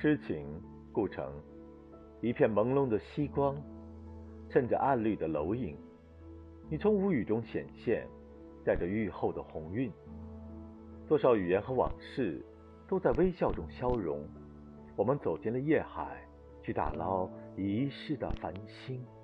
痴情，故城，一片朦胧的夕光，衬着暗绿的楼影，你从无语中显现，带着愈后的红晕。多少语言和往事，都在微笑中消融。我们走进了夜海，去打捞遗失的繁星。